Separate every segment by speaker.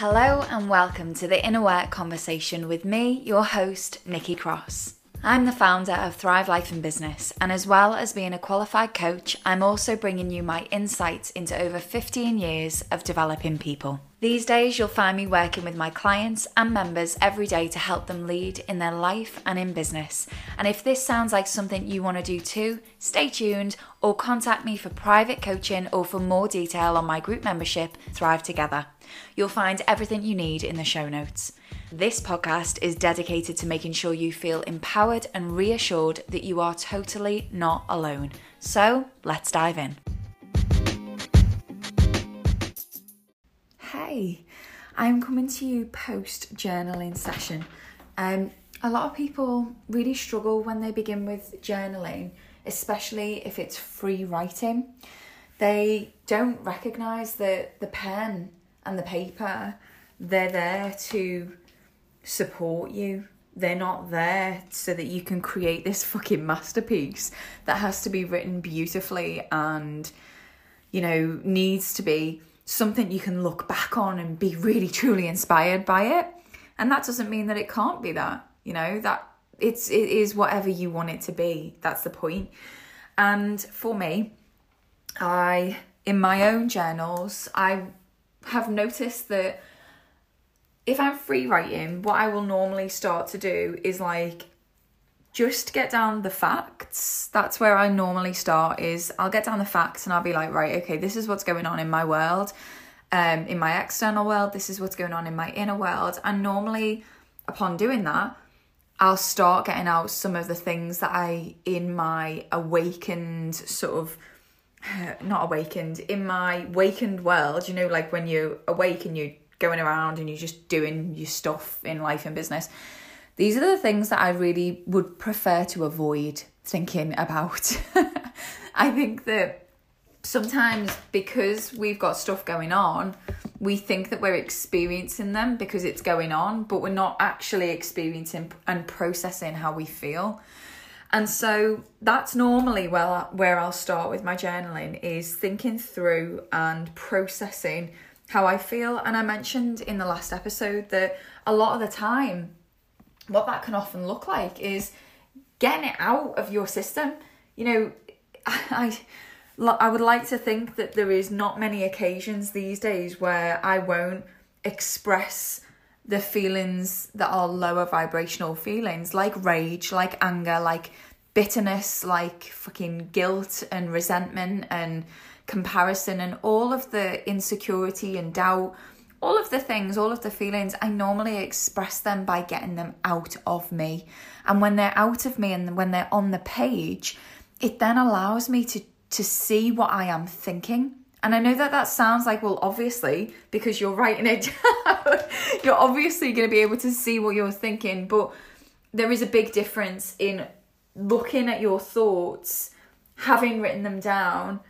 Speaker 1: Hello and welcome to the Inner Work Conversation with me, your host, Nikki Cross. I'm the founder of Thrive Life and Business, and as well as being a qualified coach, I'm also bringing you my insights into over 15 years of developing people. These days, you'll find me working with my clients and members every day to help them lead in their life and in business. And if this sounds like something you want to do too, stay tuned or contact me for private coaching or for more detail on my group membership, Thrive Together. You'll find everything you need in the show notes. This podcast is dedicated to making sure you feel empowered and reassured that you are totally not alone. So let's dive in. Hey, I'm coming to you post journaling session. Um, a lot of people really struggle when they begin with journaling, especially if it's free writing. They don't recognize that the pen and the paper, they're there to support you. They're not there so that you can create this fucking masterpiece that has to be written beautifully and, you know, needs to be something you can look back on and be really truly inspired by it. And that doesn't mean that it can't be that, you know, that it's it is whatever you want it to be. That's the point. And for me, I in my own journals, I have noticed that if I'm free writing, what I will normally start to do is like just get down the facts. That's where I normally start is I'll get down the facts and I'll be like, right, okay, this is what's going on in my world. Um, in my external world, this is what's going on in my inner world. And normally upon doing that, I'll start getting out some of the things that I in my awakened sort of not awakened in my wakened world you know like when you awake and you're going around and you're just doing your stuff in life and business. These are the things that i really would prefer to avoid thinking about. I think that sometimes because we've got stuff going on we think that we're experiencing them because it's going on but we're not actually experiencing and processing how we feel. And so that's normally where, where I'll start with my journaling is thinking through and processing how I feel. And I mentioned in the last episode that a lot of the time, what that can often look like is getting it out of your system. You know, I I would like to think that there is not many occasions these days where I won't express the feelings that are lower vibrational feelings like rage, like anger, like bitterness, like fucking guilt and resentment and comparison and all of the insecurity and doubt, all of the things, all of the feelings, I normally express them by getting them out of me. And when they're out of me and when they're on the page, it then allows me to to see what I am thinking and I know that that sounds like, well, obviously, because you're writing it down, you're obviously going to be able to see what you're thinking. But there is a big difference in looking at your thoughts, having written them down,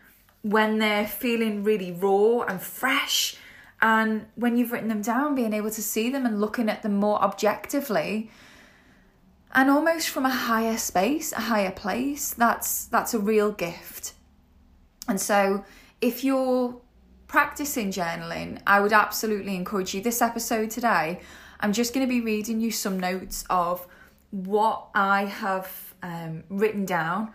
Speaker 1: when they're feeling really raw and fresh. And when you've written them down, being able to see them and looking at them more objectively and almost from a higher space, a higher place, that's that's a real gift. And so if you're practicing journaling, I would absolutely encourage you. This episode today, I'm just going to be reading you some notes of what I have um, written down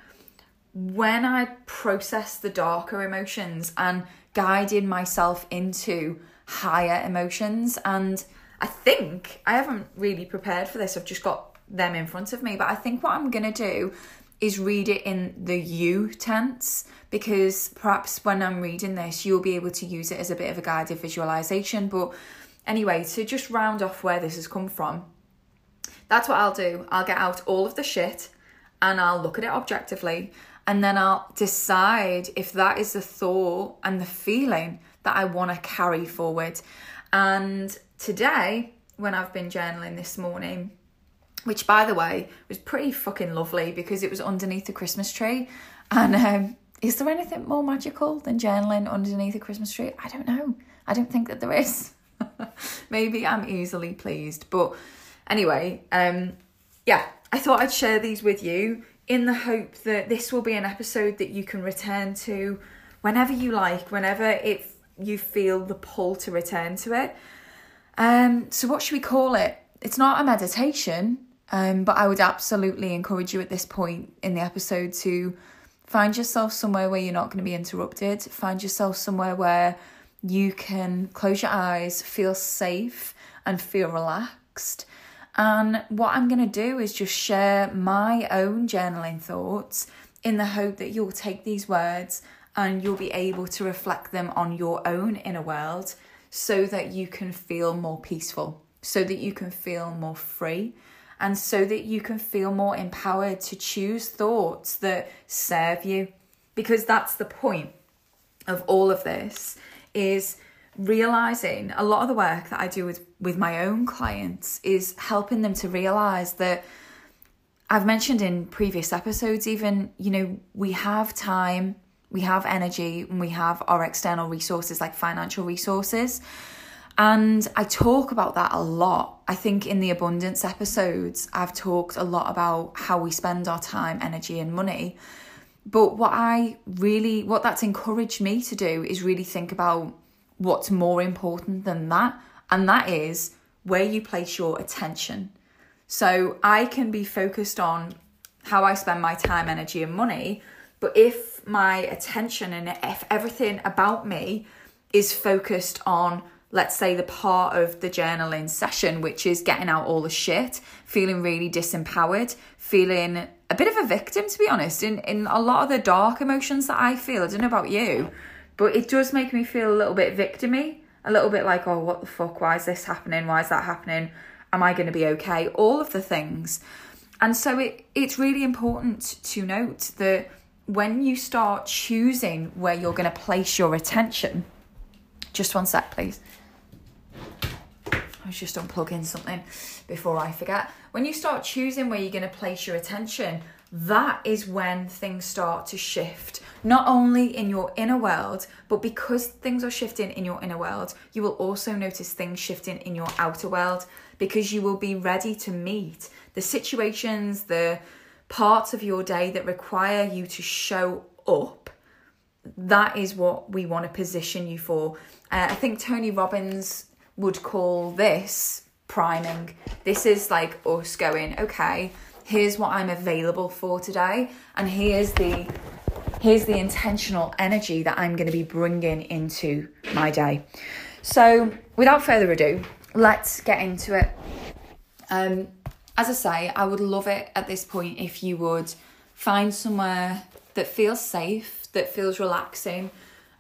Speaker 1: when I process the darker emotions and guiding myself into higher emotions. And I think I haven't really prepared for this, I've just got them in front of me. But I think what I'm to do is read it in the you tense because perhaps when I'm reading this, you'll be able to use it as a bit of a guided visualization. But anyway, to just round off where this has come from, that's what I'll do. I'll get out all of the shit and I'll look at it objectively and then I'll decide if that is the thought and the feeling that I want to carry forward. And today, when I've been journaling this morning, which by the way was pretty fucking lovely because it was underneath the Christmas tree. And um, is there anything more magical than journaling underneath a Christmas tree? I don't know. I don't think that there is. Maybe I'm easily pleased. But anyway, um, yeah, I thought I'd share these with you in the hope that this will be an episode that you can return to whenever you like, whenever it you feel the pull to return to it. Um, so, what should we call it? It's not a meditation, um, but I would absolutely encourage you at this point in the episode to find yourself somewhere where you're not going to be interrupted. Find yourself somewhere where you can close your eyes, feel safe, and feel relaxed. And what I'm going to do is just share my own journaling thoughts in the hope that you'll take these words and you'll be able to reflect them on your own inner world so that you can feel more peaceful, so that you can feel more free, and so that you can feel more empowered to choose thoughts that serve you. Because that's the point of all of this is realizing a lot of the work that I do with with my own clients is helping them to realize that I've mentioned in previous episodes even you know we have time we have energy and we have our external resources like financial resources and I talk about that a lot. I think in the abundance episodes, I've talked a lot about how we spend our time, energy, and money. But what I really, what that's encouraged me to do is really think about what's more important than that. And that is where you place your attention. So I can be focused on how I spend my time, energy, and money. But if my attention and if everything about me is focused on, let's say, the part of the journaling session, which is getting out all the shit, feeling really disempowered, feeling a bit of a victim, to be honest, in, in a lot of the dark emotions that I feel. I don't know about you, but it does make me feel a little bit victimy, a little bit like, oh, what the fuck? Why is this happening? Why is that happening? Am I going to be okay? All of the things. And so it, it's really important to note that when you start choosing where you're going to place your attention, just one sec, please. I was just unplugging something before I forget. When you start choosing where you're going to place your attention, that is when things start to shift, not only in your inner world, but because things are shifting in your inner world, you will also notice things shifting in your outer world because you will be ready to meet the situations, the parts of your day that require you to show up. That is what we want to position you for. Uh, I think Tony Robbins would call this priming. This is like us going, okay, here's what I'm available for today, and here's the here's the intentional energy that I'm going to be bringing into my day. So, without further ado, let's get into it. Um, as I say, I would love it at this point if you would find somewhere that feels safe, that feels relaxing,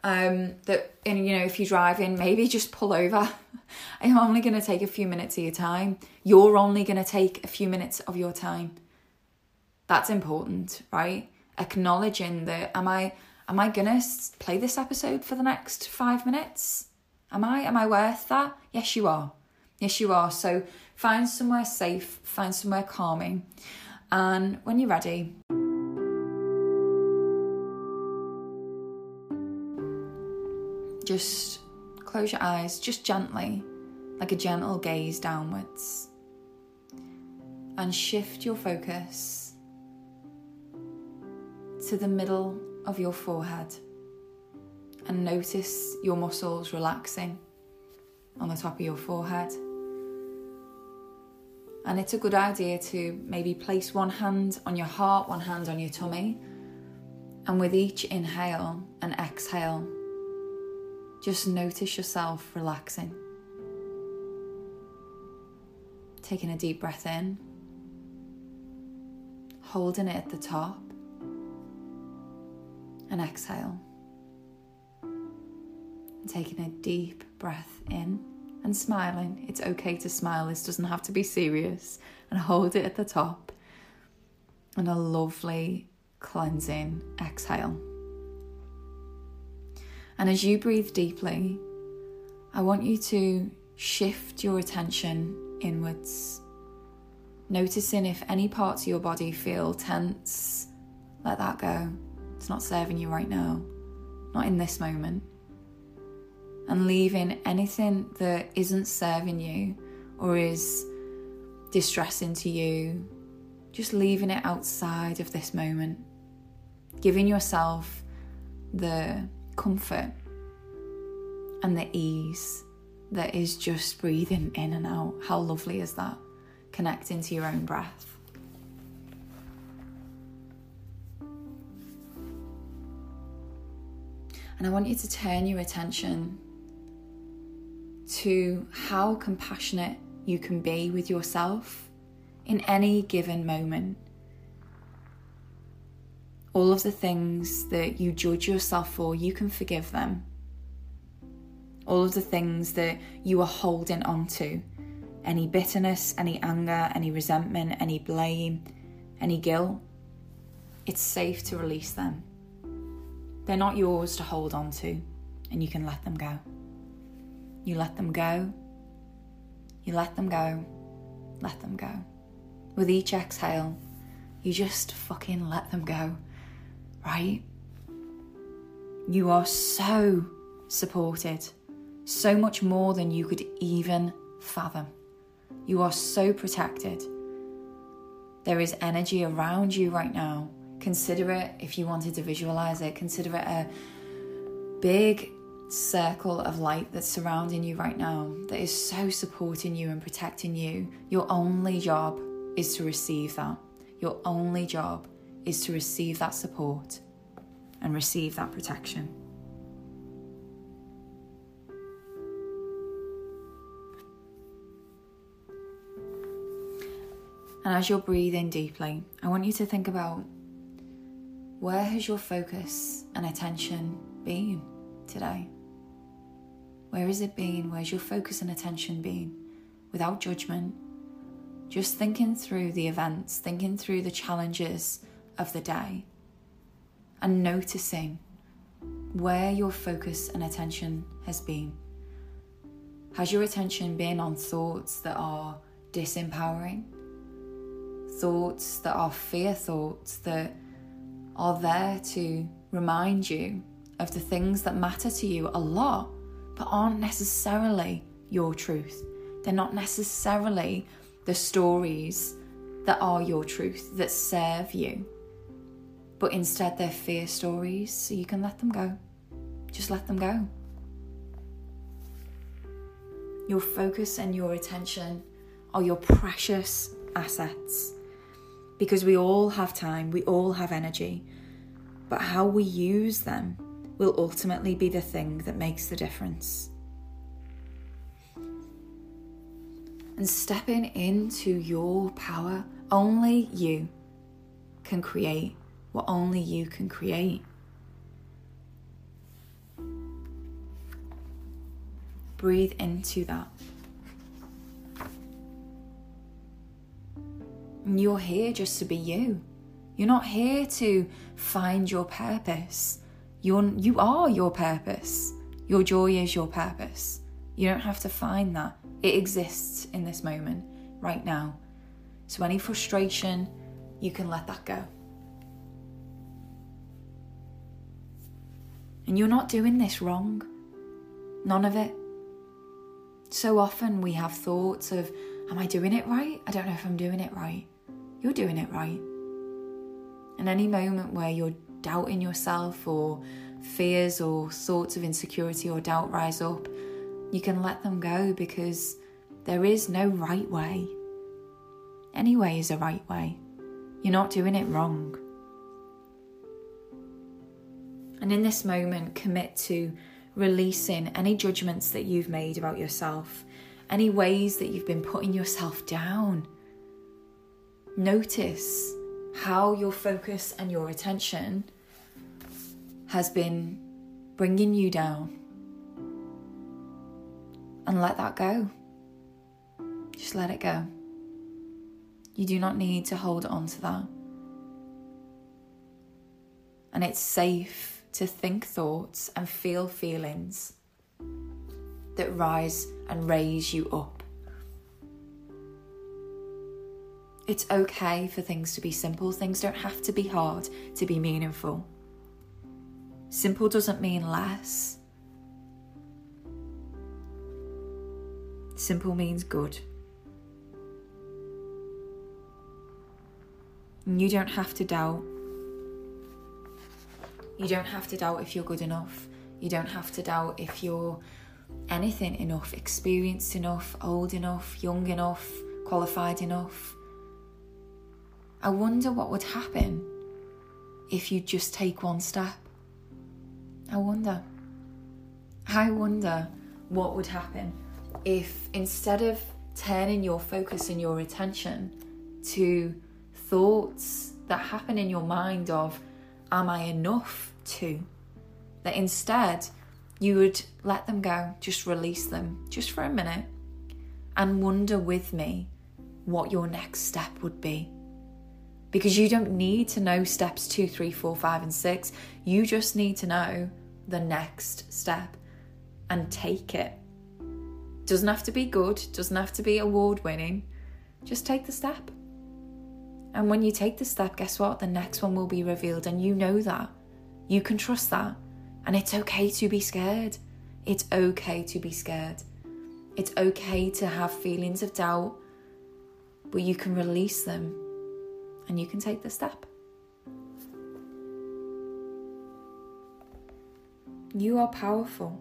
Speaker 1: um, that and you know if you're driving maybe just pull over. I'm only going to take a few minutes of your time. You're only going to take a few minutes of your time. That's important right? Acknowledging that am i am i going to play this episode for the next five minutes? Am i am i worth that? Yes you are. Yes you are. So find somewhere safe find somewhere calming and when you're ready Just close your eyes, just gently, like a gentle gaze downwards. And shift your focus to the middle of your forehead. And notice your muscles relaxing on the top of your forehead. And it's a good idea to maybe place one hand on your heart, one hand on your tummy. And with each inhale and exhale, just notice yourself relaxing. Taking a deep breath in, holding it at the top, and exhale. Taking a deep breath in and smiling. It's okay to smile, this doesn't have to be serious. And hold it at the top. And a lovely cleansing exhale. And as you breathe deeply, I want you to shift your attention inwards, noticing if any parts of your body feel tense. Let that go. It's not serving you right now, not in this moment. And leaving anything that isn't serving you or is distressing to you, just leaving it outside of this moment. Giving yourself the comfort and the ease that is just breathing in and out. How lovely is that? Connecting to your own breath. And I want you to turn your attention to how compassionate you can be with yourself in any given moment. All of the things that you judge yourself for, you can forgive them. All of the things that you are holding on to any bitterness, any anger, any resentment, any blame, any guilt it's safe to release them. They're not yours to hold on to, and you can let them go. You let them go, you let them go, let them go. With each exhale, you just fucking let them go, right? You are so supported, so much more than you could even fathom. You are so protected. There is energy around you right now. Consider it, if you wanted to visualize it, consider it a big circle of light that's surrounding you right now that is so supporting you and protecting you. Your only job is to receive that. Your only job is to receive that support and receive that protection. And as you're breathing deeply, I want you to think about where has your focus and attention been today? Where has it been? Where's your focus and attention been? Without judgment, just thinking through the events, thinking through the challenges of the day, and noticing where your focus and attention has been. Has your attention been on thoughts that are disempowering? Thoughts that are fear thoughts that are there to remind you of the things that matter to you a lot, but aren't necessarily your truth. They're not necessarily the stories that are your truth, that serve you. But instead, they're fear stories, so you can let them go. Just let them go. Your focus and your attention are your precious assets because we all have time, we all have energy, but how we use them will ultimately be the thing that makes the difference. And stepping into your power, only you can create what only you can create. Breathe into that. You're here just to be you. You're not here to find your purpose. You're, you are your purpose. Your joy is your purpose. You don't have to find that. It exists in this moment, right now. So, any frustration, you can let that go. And you're not doing this wrong. None of it. So often we have thoughts of, Am I doing it right? I don't know if I'm doing it right you're doing it right. And any moment where you're doubting yourself or fears or thoughts of insecurity or doubt rise up, you can let them go because there is no right way. Any way is a right way. You're not doing it wrong. And in this moment, commit to releasing any judgments that you've made about yourself, any ways that you've been putting yourself down Notice how your focus and your attention has been bringing you down. And let that go. Just let it go. You do not need to hold on to that. And it's safe to think thoughts and feel feelings that rise and raise you up. It's okay for things to be simple. Things don't have to be hard to be meaningful. Simple doesn't mean less. Simple means good. And you don't have to doubt. You don't have to doubt if you're good enough. You don't have to doubt if you're anything enough, experienced enough, old enough, young enough, qualified enough. I wonder what would happen if you just take one step. I wonder. I wonder what would happen if instead of turning your focus and your attention to thoughts that happen in your mind of, Am I enough to? That instead you would let them go, just release them, just for a minute, and wonder with me what your next step would be. Because you don't need to know steps two, three, four, five, and six. You just need to know the next step and take it. Doesn't have to be good, doesn't have to be award winning. Just take the step. And when you take the step, guess what? The next one will be revealed, and you know that. You can trust that. And it's okay to be scared. It's okay to be scared. It's okay to have feelings of doubt, but you can release them and you can take the step. You are powerful.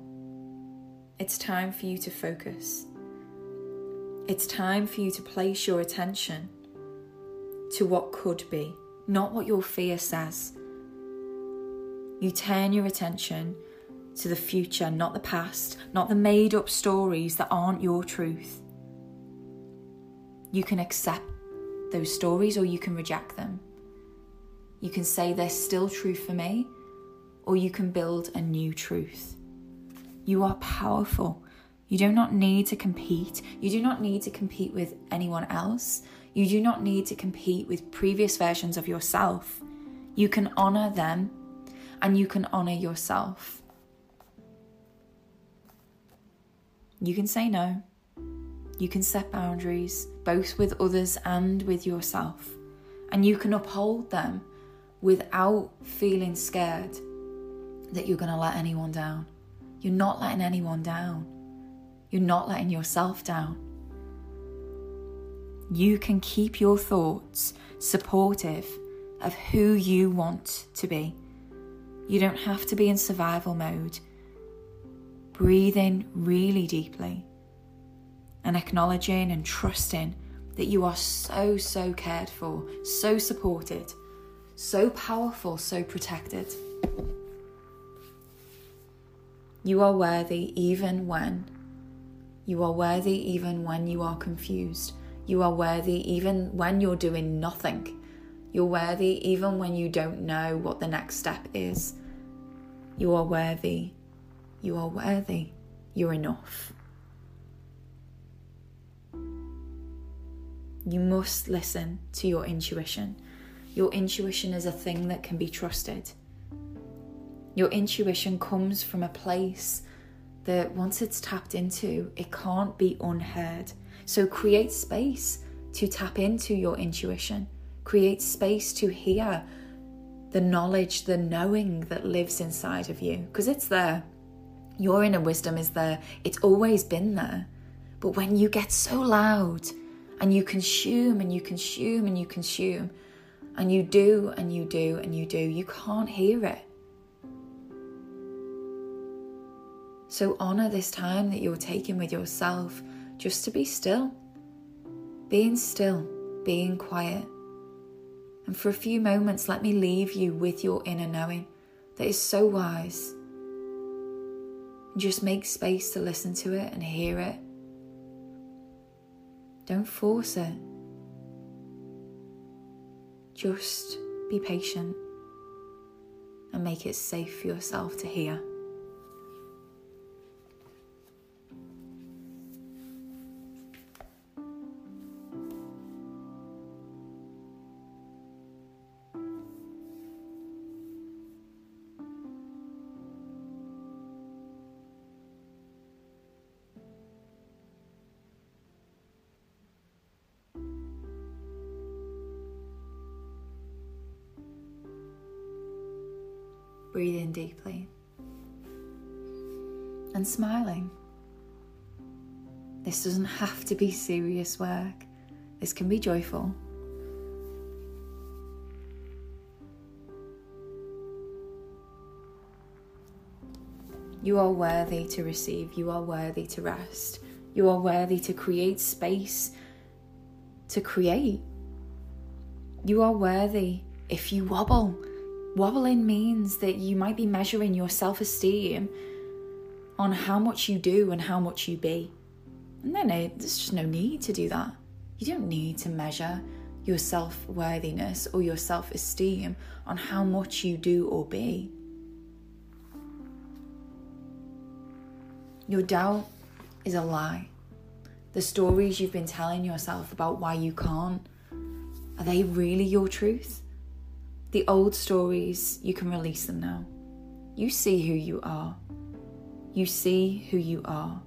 Speaker 1: It's time for you to focus. It's time for you to place your attention to what could be, not what your fear says. You turn your attention to the future, not the past, not the made up stories that aren't your truth. You can accept those stories or you can reject them. You can say they're still true for me, or you can build a new truth. You are powerful. You do not need to compete. You do not need to compete with anyone else. You do not need to compete with previous versions of yourself. You can honor them and you can honor yourself. You can say no. You can set boundaries, both with others and with yourself. And you can uphold them without feeling scared that you're going to let anyone down. You're not letting anyone down. You're not letting yourself down. You can keep your thoughts supportive of who you want to be. You don't have to be in survival mode. Breathe in really deeply and acknowledging and trusting that you are so, so cared for, so supported, so powerful, so protected. You are worthy even when. You are worthy even when you are confused. You are worthy even when you're doing nothing. You're worthy even when you don't know what the next step is. You are worthy. You are worthy. You're enough. You must listen to your intuition. Your intuition is a thing that can be trusted. Your intuition comes from a place that once it's tapped into, it can't be unheard. So create space to tap into your intuition, create space to hear the knowledge, the knowing that lives inside of you, because it's there. Your inner wisdom is there, it's always been there. But when you get so loud and you consume and you consume and you consume, and you do and you do and you do, you can't hear it. So honor this time that you're taking with yourself just to be still. Being still, being quiet. And for a few moments, let me leave you with your inner knowing that is so wise. Just make space to listen to it and hear it. Don't force it. Just be patient and make it safe for yourself to hear. Breathing deeply and smiling. This doesn't have to be serious work, this can be joyful. You are worthy to receive. You are worthy to rest. You are worthy to create space to create. You are worthy if you wobble. Wobbling means that you might be measuring your self esteem on how much you do and how much you be. And then there's just no need to do that. You don't need to measure your self worthiness or your self esteem on how much you do or be. Your doubt is a lie. The stories you've been telling yourself about why you can't, are they really your truth? The old stories, you can release them now. You see who you are. You see who you are.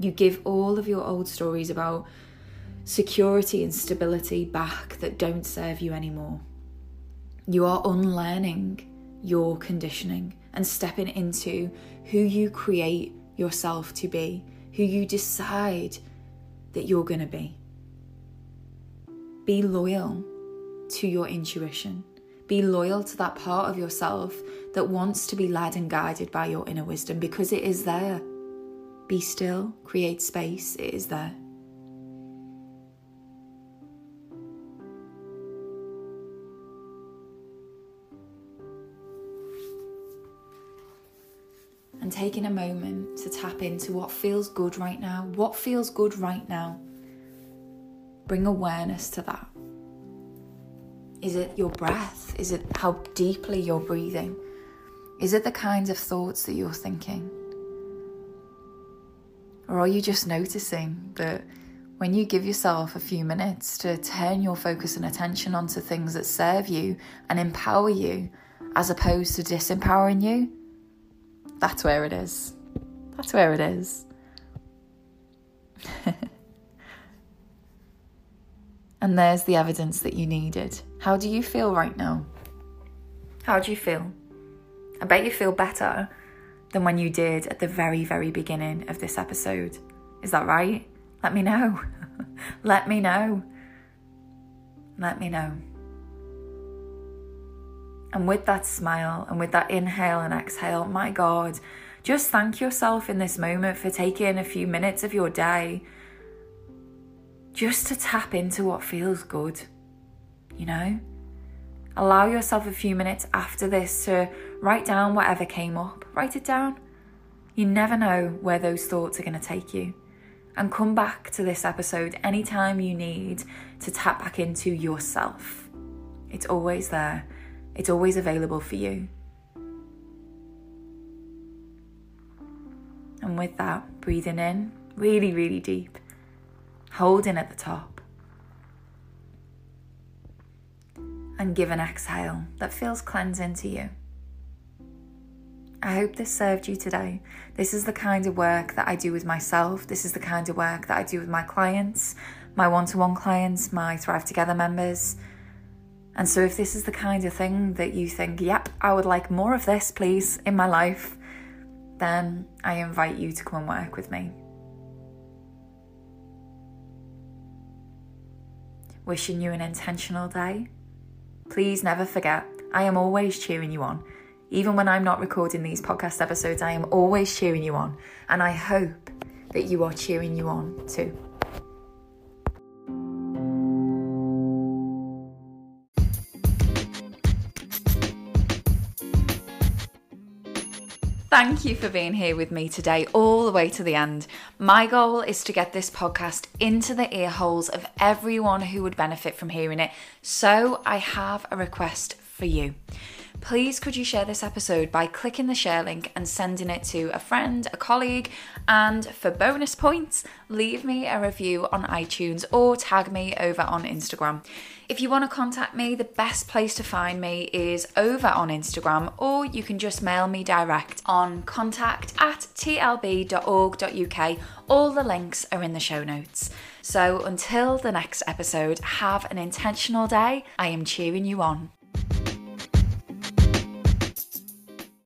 Speaker 1: You give all of your old stories about security and stability back that don't serve you anymore. You are unlearning your conditioning and stepping into who you create yourself to be, who you decide that you're going to be. Be loyal to your intuition. Be loyal to that part of yourself that wants to be led and guided by your inner wisdom because it is there. Be still, create space, it is there. and taking a moment to tap into what feels good right now. What feels good right now? Bring awareness to that. Is it your breath? Is it how deeply you're breathing? Is it the kinds of thoughts that you're thinking? Or are you just noticing that when you give yourself a few minutes to turn your focus and attention onto things that serve you and empower you, as opposed to disempowering you, that's where it is. That's where it is. and there's the evidence that you needed. How do you feel right now? How do you feel? I bet you feel better than when you did at the very, very beginning of this episode. Is that right? Let me know. Let me know. Let me know. And with that smile and with that inhale and exhale, my God, just thank yourself in this moment for taking a few minutes of your day just to tap into what feels good, you know? Allow yourself a few minutes after this to write down whatever came up. Write it down. You never know where those thoughts are going to take you. And come back to this episode anytime you need to tap back into yourself. It's always there. It's always available for you. And with that, breathing in really, really deep, holding at the top, and give an exhale that feels cleansing to you. I hope this served you today. This is the kind of work that I do with myself. This is the kind of work that I do with my clients, my one to one clients, my Thrive Together members. And so, if this is the kind of thing that you think, yep, I would like more of this, please, in my life, then I invite you to come and work with me. Wishing you an intentional day. Please never forget, I am always cheering you on. Even when I'm not recording these podcast episodes, I am always cheering you on. And I hope that you are cheering you on too. Thank you for being here with me today, all the way to the end. My goal is to get this podcast into the ear holes of everyone who would benefit from hearing it. So I have a request for you please could you share this episode by clicking the share link and sending it to a friend, a colleague, and for bonus points, leave me a review on iTunes or tag me over on Instagram. If you want to contact me, the best place to find me is over on Instagram, or you can just mail me direct on contact at tlb.org.uk. All the links are in the show notes. So until the next episode, have an intentional day. I am cheering you on.